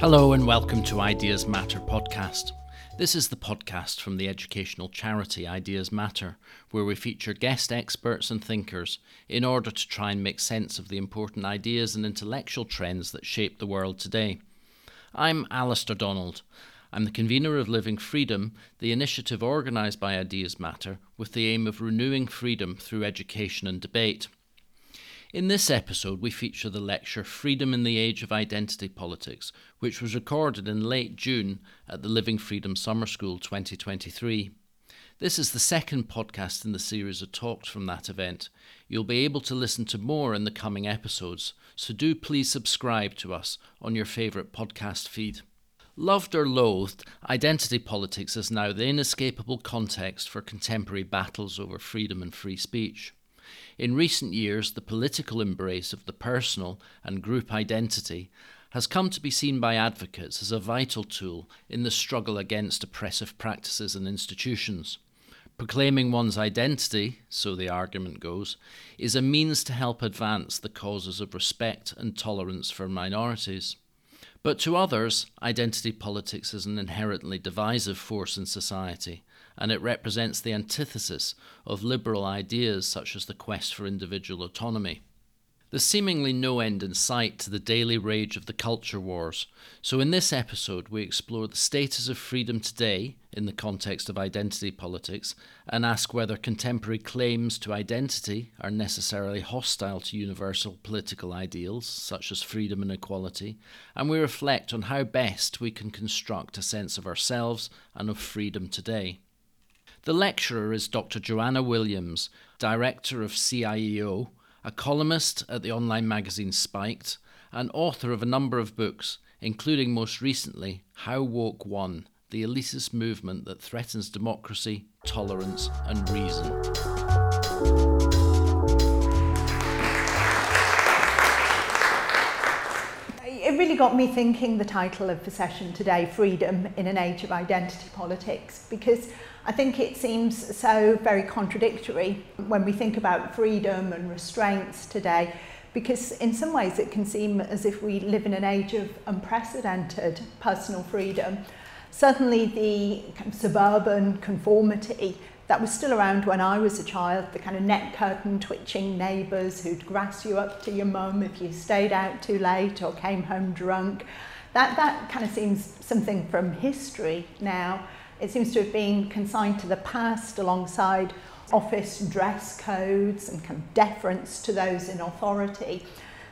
Hello, and welcome to Ideas Matter podcast. This is the podcast from the educational charity Ideas Matter, where we feature guest experts and thinkers in order to try and make sense of the important ideas and intellectual trends that shape the world today. I'm Alastair Donald. I'm the convener of Living Freedom, the initiative organised by Ideas Matter with the aim of renewing freedom through education and debate. In this episode, we feature the lecture Freedom in the Age of Identity Politics, which was recorded in late June at the Living Freedom Summer School 2023. This is the second podcast in the series of talks from that event. You'll be able to listen to more in the coming episodes, so do please subscribe to us on your favourite podcast feed. Loved or loathed, identity politics is now the inescapable context for contemporary battles over freedom and free speech. In recent years, the political embrace of the personal and group identity has come to be seen by advocates as a vital tool in the struggle against oppressive practices and institutions. Proclaiming one's identity, so the argument goes, is a means to help advance the causes of respect and tolerance for minorities. But to others, identity politics is an inherently divisive force in society, and it represents the antithesis of liberal ideas such as the quest for individual autonomy. There's seemingly no end in sight to the daily rage of the culture wars, so in this episode we explore the status of freedom today in the context of identity politics and ask whether contemporary claims to identity are necessarily hostile to universal political ideals such as freedom and equality, and we reflect on how best we can construct a sense of ourselves and of freedom today. The lecturer is Dr. Joanna Williams, Director of CIEO, a columnist at the online magazine Spiked, and author of a number of books, including most recently How Woke Won The Elitist Movement That Threatens Democracy, Tolerance, and Reason. Really got me thinking the title of the session today, Freedom in an Age of Identity Politics, because I think it seems so very contradictory when we think about freedom and restraints today, because in some ways it can seem as if we live in an age of unprecedented personal freedom. Certainly the suburban conformity that was still around when I was a child, the kind of net curtain twitching neighbours who'd grass you up to your mum if you stayed out too late or came home drunk. That, that kind of seems something from history now. It seems to have been consigned to the past alongside office dress codes and kind of deference to those in authority.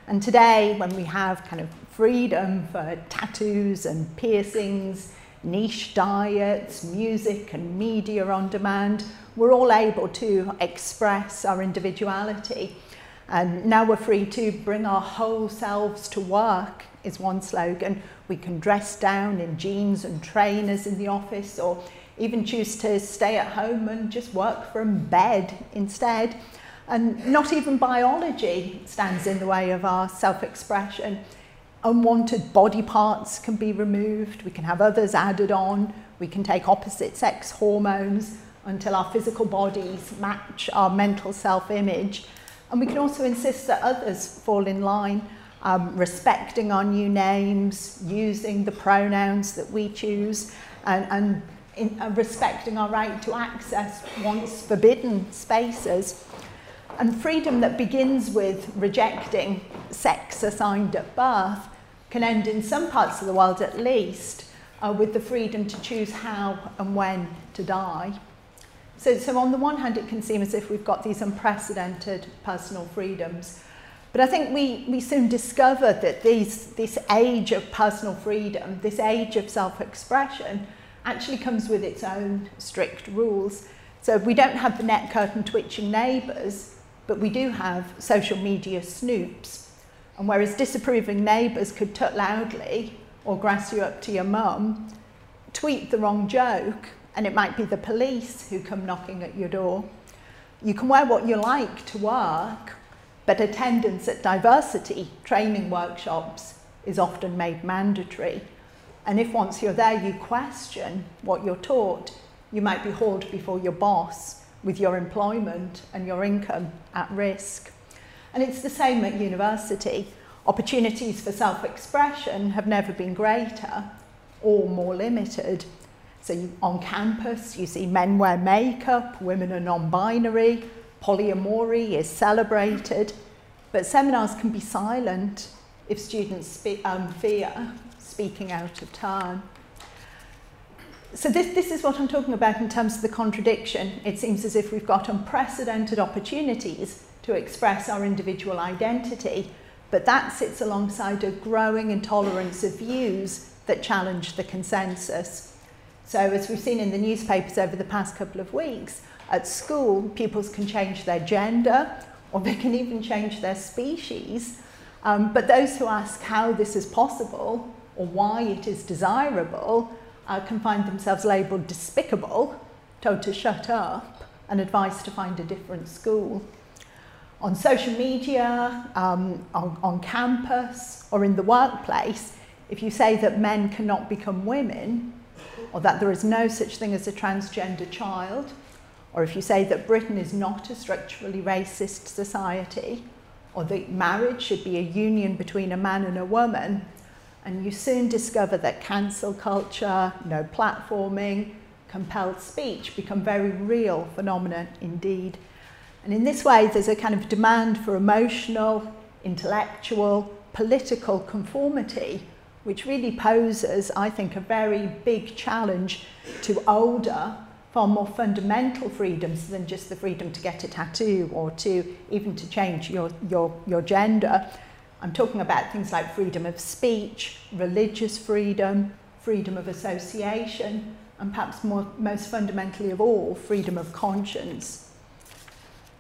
And today, when we have kind of freedom for tattoos and piercings, niche diets, music and media on demand, we're all able to express our individuality. And now we're free to bring our whole selves to work, is one slogan. We can dress down in jeans and trainers in the office or even choose to stay at home and just work from bed instead. And not even biology stands in the way of our self expression. Unwanted body parts can be removed, we can have others added on, we can take opposite sex hormones until our physical bodies match our mental self image. And we can also insist that others fall in line um, respecting our new names, using the pronouns that we choose, and, and in, uh, respecting our right to access once forbidden spaces. And freedom that begins with rejecting sex assigned at birth can end, in some parts of the world at least, uh, with the freedom to choose how and when to die. So, so, on the one hand, it can seem as if we've got these unprecedented personal freedoms. But I think we, we soon discovered that these, this age of personal freedom, this age of self expression, actually comes with its own strict rules. So if we don't have the net curtain twitching neighbours, but we do have social media snoops. And whereas disapproving neighbours could tut loudly or grass you up to your mum, tweet the wrong joke, and it might be the police who come knocking at your door. You can wear what you like to work, but attendance at diversity training workshops is often made mandatory. And if once you're there you question what you're taught, you might be hauled before your boss with your employment and your income at risk. And it's the same at university. Opportunities for self expression have never been greater or more limited. So, you, on campus, you see men wear makeup, women are non binary, polyamory is celebrated, but seminars can be silent if students spe- um, fear speaking out of turn. So this, this is what I'm talking about in terms of the contradiction. It seems as if we've got unprecedented opportunities to express our individual identity, but that sits alongside a growing intolerance of views that challenge the consensus. So as we've seen in the newspapers over the past couple of weeks, at school, pupils can change their gender or they can even change their species. Um, but those who ask how this is possible or why it is desirable uh, can find themselves labelled despicable, told to shut up, and advised to find a different school. On social media, um, on, on campus, or in the workplace, if you say that men cannot become women, or that there is no such thing as a transgender child, or if you say that Britain is not a structurally racist society, or that marriage should be a union between a man and a woman, and you soon discover that cancel culture, no platforming, compelled speech become very real phenomena indeed. And in this way, there's a kind of demand for emotional, intellectual, political conformity, which really poses, I think, a very big challenge to older, far more fundamental freedoms than just the freedom to get a tattoo or to even to change your, your, your gender. I'm talking about things like freedom of speech, religious freedom, freedom of association, and perhaps more, most fundamentally of all, freedom of conscience.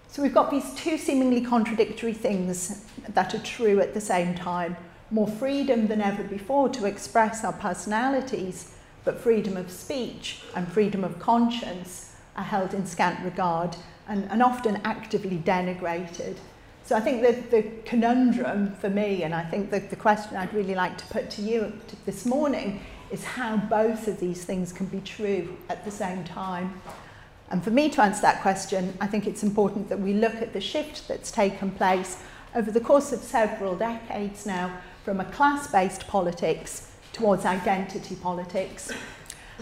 So we've got these two seemingly contradictory things that are true at the same time. More freedom than ever before to express our personalities, but freedom of speech and freedom of conscience are held in scant regard and, and often actively denigrated. So I think that the conundrum for me, and I think that the question I'd really like to put to you this morning, is how both of these things can be true at the same time. And for me to answer that question, I think it's important that we look at the shift that's taken place over the course of several decades now from a class-based politics towards identity politics.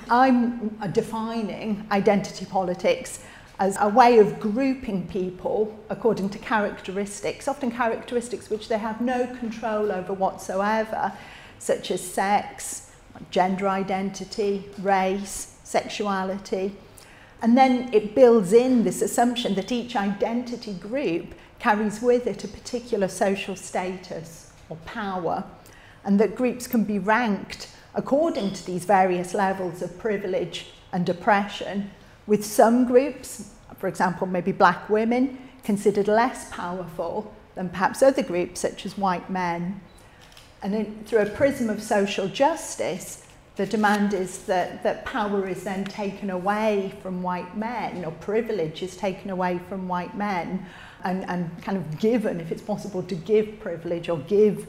I'm uh, defining identity politics as a way of grouping people according to characteristics, often characteristics which they have no control over whatsoever, such as sex, gender identity, race, sexuality. And then it builds in this assumption that each identity group carries with it a particular social status or power, and that groups can be ranked according to these various levels of privilege and oppression with some groups, for example, maybe black women, considered less powerful than perhaps other groups such as white men. And in, through a prism of social justice, the demand is that, that power is then taken away from white men, or privilege is taken away from white men, and, and kind of given, if it's possible, to give privilege or give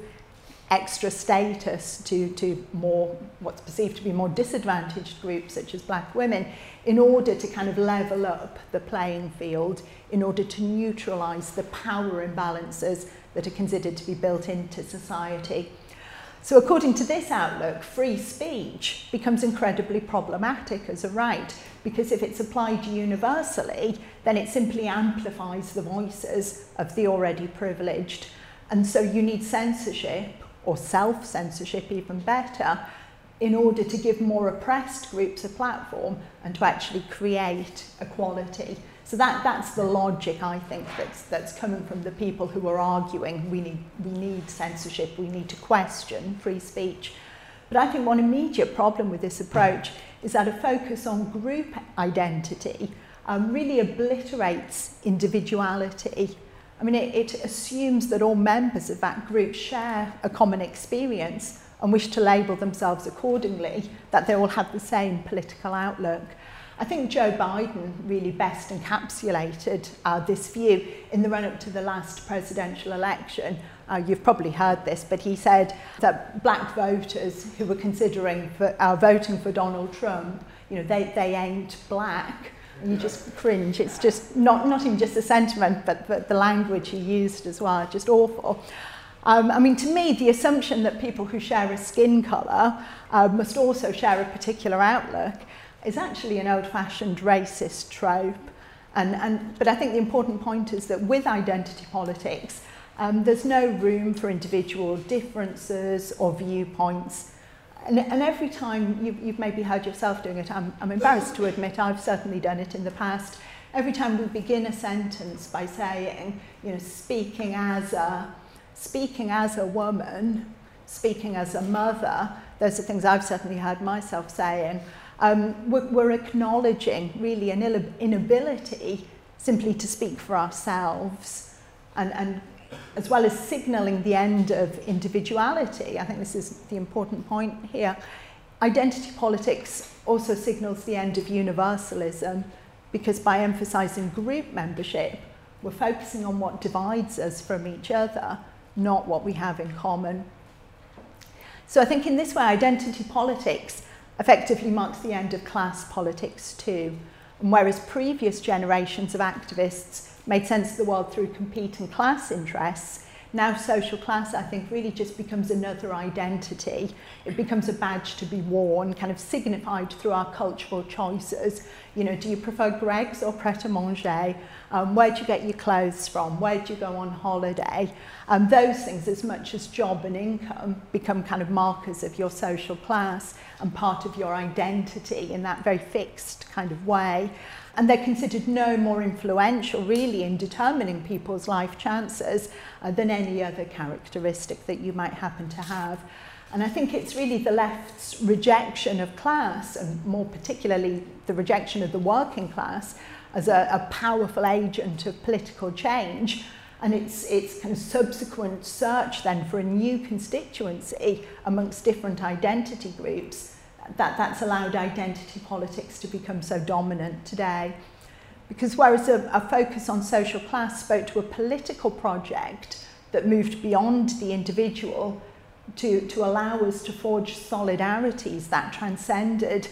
extra status to, to more what's perceived to be more disadvantaged groups such as black women in order to kind of level up the playing field in order to neutralize the power imbalances that are considered to be built into society. So according to this outlook, free speech becomes incredibly problematic as a right because if it's applied universally, then it simply amplifies the voices of the already privileged. And so you need censorship or self-censorship even better, in order to give more oppressed groups a platform and to actually create equality. So that, that's the logic, I think, that's, that's coming from the people who are arguing we need, we need censorship, we need to question free speech. But I think one immediate problem with this approach is that a focus on group identity um, really obliterates individuality I mean, it, it assumes that all members of that group share a common experience and wish to label themselves accordingly, that they all have the same political outlook. I think Joe Biden really best encapsulated uh, this view in the run-up to the last presidential election. Uh, you've probably heard this, but he said that black voters who were considering for, uh, voting for Donald Trump, you know, they, they ain't black, you just cringe. It's just not, not even just the sentiment, but, but the language he used as well, just awful. Um, I mean, to me, the assumption that people who share a skin colour uh, must also share a particular outlook is actually an old-fashioned racist trope. And, and, but I think the important point is that with identity politics, um, there's no room for individual differences or viewpoints. And, and every time you've, you've maybe heard yourself doing it, I'm, I'm embarrassed to admit I've certainly done it in the past. Every time we begin a sentence by saying, you know, speaking as a, speaking as a woman, speaking as a mother, those are things I've certainly heard myself saying. Um, we're, we're acknowledging really an inability simply to speak for ourselves and, and as well as signalling the end of individuality. I think this is the important point here. Identity politics also signals the end of universalism because by emphasizing group membership, we're focusing on what divides us from each other, not what we have in common. So I think in this way, identity politics effectively marks the end of class politics too. And whereas previous generations of activists made sense of the world through competing class interests, now social class, I think, really just becomes another identity. It becomes a badge to be worn, kind of signified through our cultural choices. You know, do you prefer Greggs or Pret-a-Manger? Um, where do you get your clothes from? Where do you go on holiday? Um, those things, as much as job and income, become kind of markers of your social class and part of your identity in that very fixed kind of way. And they're considered no more influential, really, in determining people's life chances uh, than any other characteristic that you might happen to have. And I think it's really the left's rejection of class, and more particularly the rejection of the working class, as a, a powerful agent of political change, and its, its kind of subsequent search then for a new constituency amongst different identity groups, that, that's allowed identity politics to become so dominant today. Because whereas a, a focus on social class spoke to a political project that moved beyond the individual to, to allow us to forge solidarities that transcended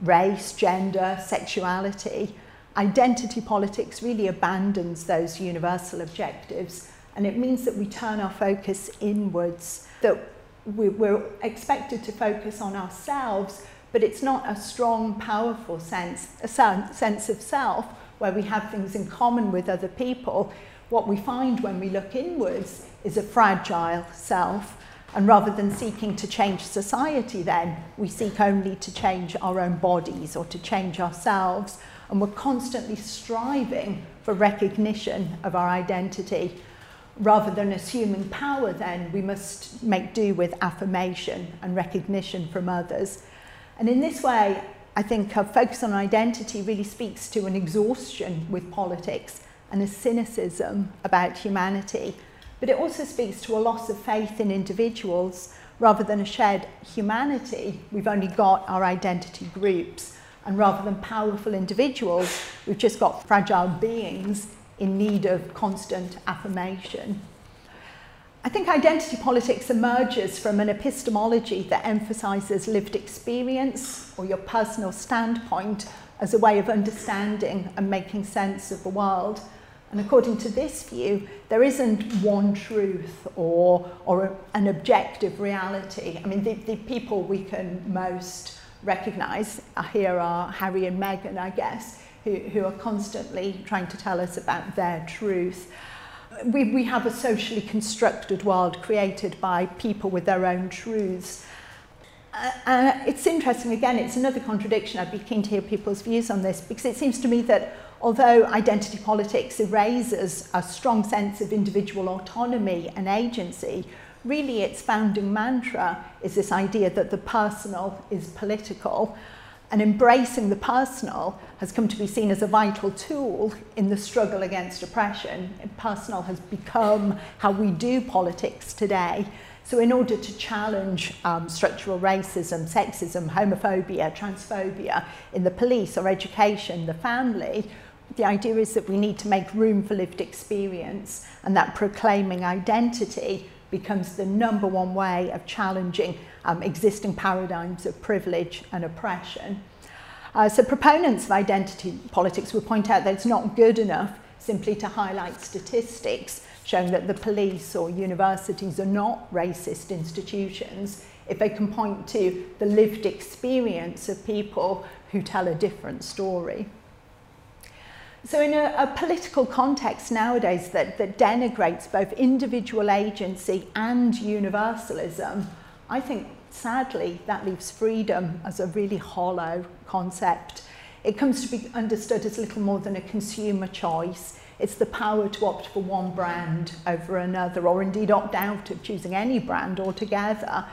race, gender, sexuality, identity politics really abandons those universal objectives and it means that we turn our focus inwards, that we're expected to focus on ourselves, but it's not a strong, powerful sense, a sense of self where we have things in common with other people. What we find when we look inwards is a fragile self. And rather than seeking to change society, then we seek only to change our own bodies or to change ourselves. And we're constantly striving for recognition of our identity rather than assuming power then we must make do with affirmation and recognition from others. And in this way, I think a focus on identity really speaks to an exhaustion with politics and a cynicism about humanity. But it also speaks to a loss of faith in individuals rather than a shared humanity. We've only got our identity groups. And rather than powerful individuals, we've just got fragile beings in need of constant affirmation. I think identity politics emerges from an epistemology that emphasizes lived experience or your personal standpoint as a way of understanding and making sense of the world. And according to this view, there isn't one truth or, or an objective reality. I mean, the, the people we can most recognize here are Harry and Meghan, I guess, who, who are constantly trying to tell us about their truth. We, we have a socially constructed world created by people with their own truths. Uh, uh, it's interesting, again, it's another contradiction. I'd be keen to hear people's views on this because it seems to me that although identity politics erases a strong sense of individual autonomy and agency, really its founding mantra is this idea that the personal is political and embracing the personal has come to be seen as a vital tool in the struggle against oppression. Personal has become how we do politics today. So in order to challenge um, structural racism, sexism, homophobia, transphobia in the police or education, the family, the idea is that we need to make room for lived experience and that proclaiming identity becomes the number one way of challenging um, existing paradigms of privilege and oppression. Uh, so proponents of identity politics will point out that it's not good enough simply to highlight statistics showing that the police or universities are not racist institutions if they can point to the lived experience of people who tell a different story. So, in a, a, political context nowadays that, that denigrates both individual agency and universalism, I think sadly that leaves freedom as a really hollow concept. It comes to be understood as little more than a consumer choice. It's the power to opt for one brand over another, or indeed opt out of choosing any brand altogether.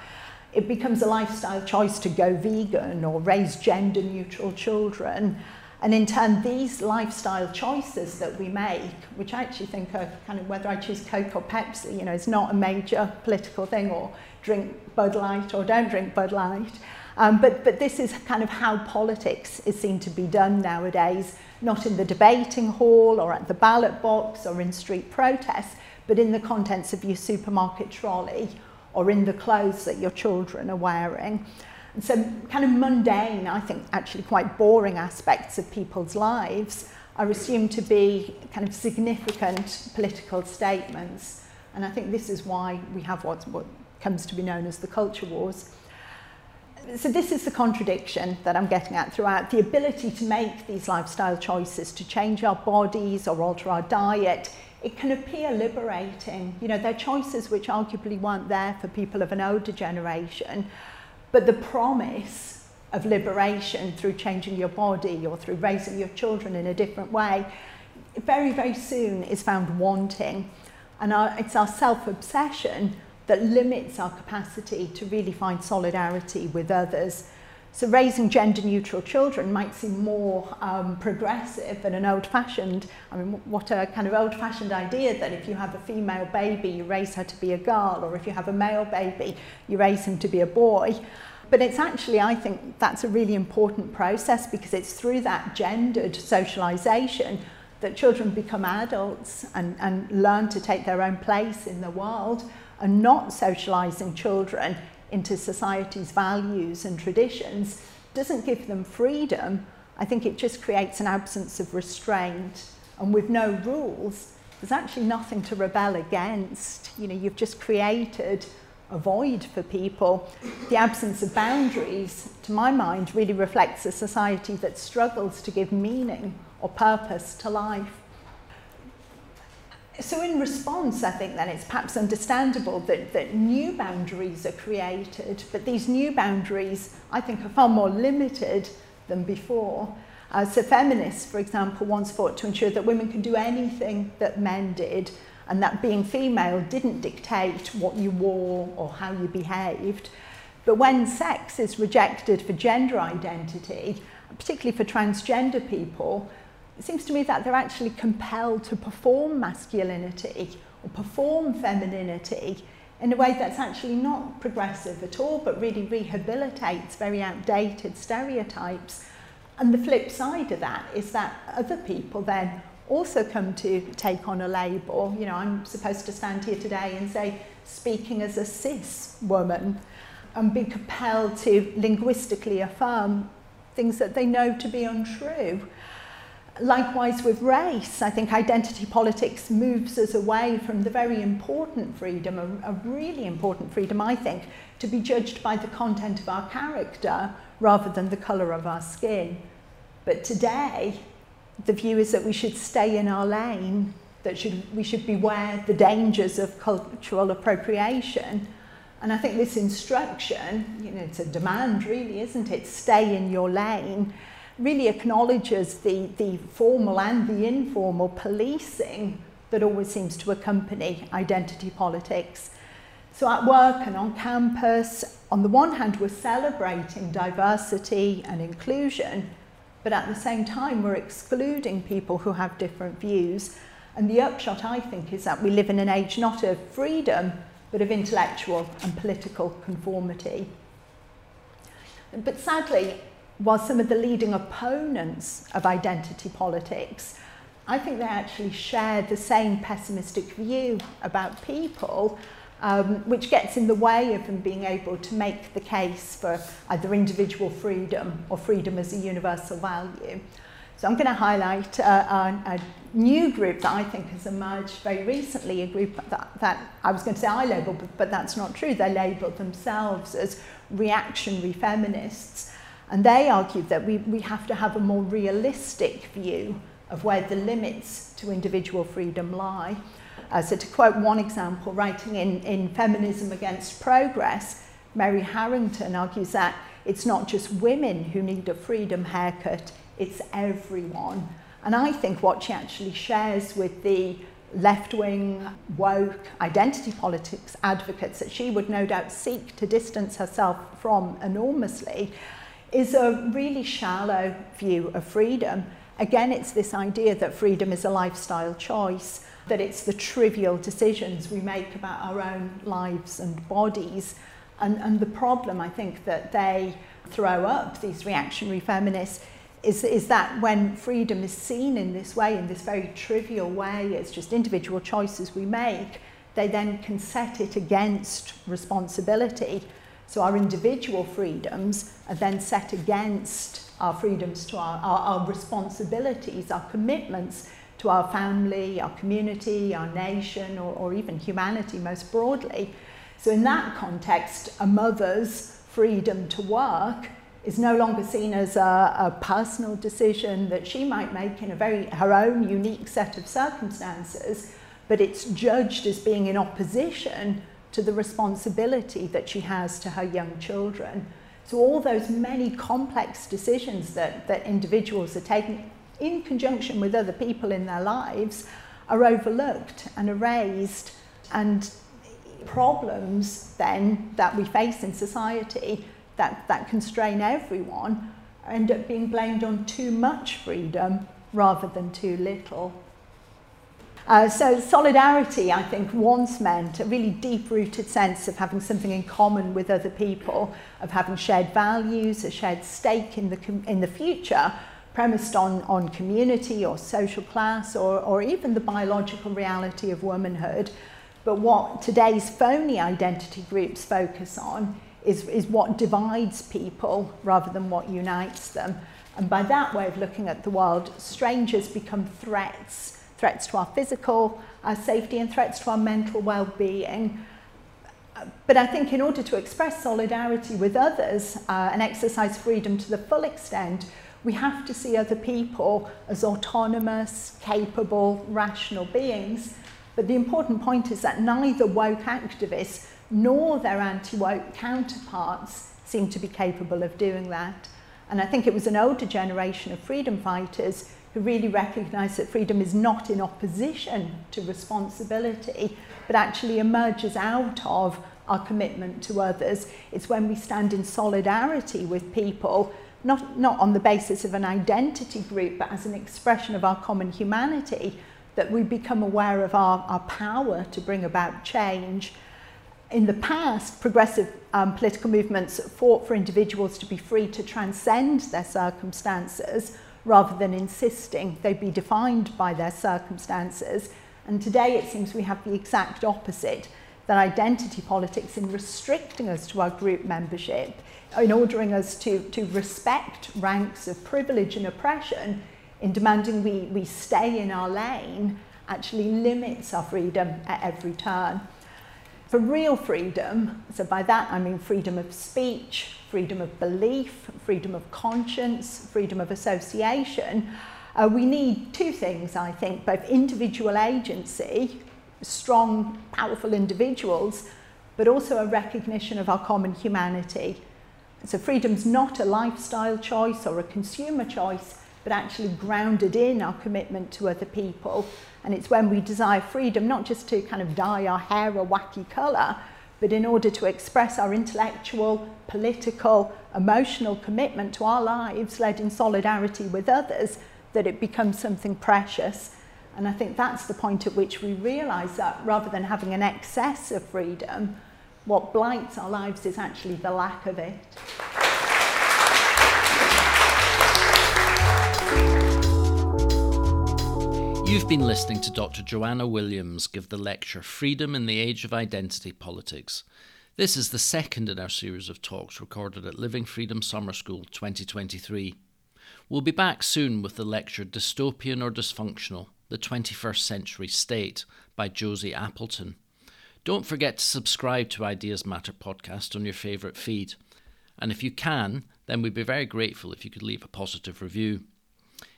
It becomes a lifestyle choice to go vegan or raise gender neutral children. And in turn, these lifestyle choices that we make, which I actually think are kind of whether I choose Coke or Pepsi, you know, is not a major political thing, or drink Bud Light or don't drink Bud Light. Um, but, but this is kind of how politics is seen to be done nowadays, not in the debating hall or at the ballot box or in street protests, but in the contents of your supermarket trolley or in the clothes that your children are wearing. And so kind of mundane, I think actually quite boring aspects of people's lives are assumed to be kind of significant political statements. And I think this is why we have what, what comes to be known as the culture wars. So this is the contradiction that I'm getting at throughout. The ability to make these lifestyle choices, to change our bodies or alter our diet, it can appear liberating. You know, they're choices which arguably weren't there for people of an older generation, but the promise of liberation through changing your body or through raising your children in a different way, very, very soon is found wanting. And our, it's our self-obsession that limits our capacity to really find solidarity with others. So raising gender neutral children might seem more um, progressive than an old fashioned, I mean, what a kind of old fashioned idea that if you have a female baby, you raise her to be a girl, or if you have a male baby, you raise him to be a boy. But it's actually, I think, that's a really important process because it's through that gendered socialization that children become adults and, and learn to take their own place in the world and not socializing children into society's values and traditions doesn't give them freedom. I think it just creates an absence of restraint. And with no rules, there's actually nothing to rebel against. You know, you've just created a void for people. The absence of boundaries, to my mind, really reflects a society that struggles to give meaning or purpose to life. So in response, I think then it's perhaps understandable that, that new boundaries are created, but these new boundaries, I think, are far more limited than before. Uh, so feminists, for example, once fought to ensure that women can do anything that men did, and that being female didn't dictate what you wore or how you behaved. But when sex is rejected for gender identity, particularly for transgender people, it seems to me that they're actually compelled to perform masculinity or perform femininity in a way that's actually not progressive at all, but really rehabilitates very outdated stereotypes. And the flip side of that is that other people then also come to take on a label. You know, I'm supposed to stand here today and say, speaking as a cis woman, and be compelled to linguistically affirm things that they know to be untrue. Likewise with race, I think identity politics moves us away from the very important freedom, a, a really important freedom, I think, to be judged by the content of our character rather than the colour of our skin. But today, the view is that we should stay in our lane, that should, we should beware the dangers of cultural appropriation. And I think this instruction, you know, it's a demand really, isn't it? Stay in your lane really acknowledges the, the formal and the informal policing that always seems to accompany identity politics. So at work and on campus, on the one hand, we're celebrating diversity and inclusion, but at the same time, we're excluding people who have different views. And the upshot, I think, is that we live in an age not of freedom, but of intellectual and political conformity. But sadly, while some of the leading opponents of identity politics, I think they actually share the same pessimistic view about people, um, which gets in the way of them being able to make the case for either individual freedom or freedom as a universal value. So I'm going to highlight uh, a, a, new group that I think has emerged very recently, a group that, that I was going to say I label, but, but that's not true. They label themselves as reactionary feminists. And they argue that we, we have to have a more realistic view of where the limits to individual freedom lie. Uh, so to quote one example, writing in, in Feminism Against Progress, Mary Harrington argues that it's not just women who need a freedom haircut, it's everyone. And I think what she actually shares with the left wing, woke, identity politics advocates that she would no doubt seek to distance herself from enormously is a really shallow view of freedom. Again, it's this idea that freedom is a lifestyle choice, that it's the trivial decisions we make about our own lives and bodies. And, and the problem, I think, that they throw up, these reactionary feminists, is, is that when freedom is seen in this way, in this very trivial way, it's just individual choices we make, they then can set it against responsibility. So our individual freedoms are then set against our freedoms to our, our, our responsibilities, our commitments to our family, our community, our nation, or, or even humanity most broadly. So in that context, a mother's freedom to work is no longer seen as a, a personal decision that she might make in a very her own unique set of circumstances, but it's judged as being in opposition to the responsibility that she has to her young children. So all those many complex decisions that, that individuals are taking in conjunction with other people in their lives are overlooked and erased and problems then that we face in society that, that constrain everyone end up being blamed on too much freedom rather than too little. Uh, so solidarity, I think, once meant a really deep-rooted sense of having something in common with other people, of having shared values, a shared stake in the, in the future, premised on, on community or social class or, or even the biological reality of womanhood. But what today's phony identity groups focus on is, is what divides people rather than what unites them. And by that way of looking at the world, strangers become threats, threats to our physical our safety and threats to our mental well-being. But I think in order to express solidarity with others uh, and exercise freedom to the full extent, we have to see other people as autonomous, capable, rational beings. But the important point is that neither woke activists nor their anti-woke counterparts seem to be capable of doing that. And I think it was an older generation of freedom fighters really recognize that freedom is not in opposition to responsibility, but actually emerges out of our commitment to others. It's when we stand in solidarity with people, not, not on the basis of an identity group, but as an expression of our common humanity, that we become aware of our, our power to bring about change in the past, progressive um, political movements fought for individuals to be free to transcend their circumstances rather than insisting they'd be defined by their circumstances. And today it seems we have the exact opposite, that identity politics in restricting us to our group membership, in ordering us to, to respect ranks of privilege and oppression, in demanding we, we stay in our lane, actually limits our freedom at every turn. For real freedom, so by that I mean freedom of speech, freedom of belief, freedom of conscience, freedom of association, uh, we need two things, I think, both individual agency, strong, powerful individuals, but also a recognition of our common humanity. So freedom's not a lifestyle choice or a consumer choice, but actually grounded in our commitment to other people. And it's when we desire freedom, not just to kind of dye our hair a wacky colour, but in order to express our intellectual, political, emotional commitment to our lives led in solidarity with others, that it becomes something precious. And I think that's the point at which we realise that rather than having an excess of freedom, what blights our lives is actually the lack of it. You've been listening to Dr. Joanna Williams give the lecture Freedom in the Age of Identity Politics. This is the second in our series of talks recorded at Living Freedom Summer School 2023. We'll be back soon with the lecture Dystopian or Dysfunctional The 21st Century State by Josie Appleton. Don't forget to subscribe to Ideas Matter podcast on your favourite feed. And if you can, then we'd be very grateful if you could leave a positive review.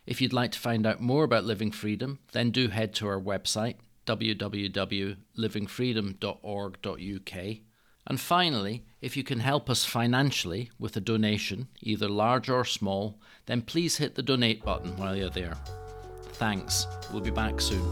If you'd like to find out more about Living Freedom, then do head to our website www.livingfreedom.org.uk. And finally, if you can help us financially with a donation, either large or small, then please hit the donate button while you're there. Thanks. We'll be back soon.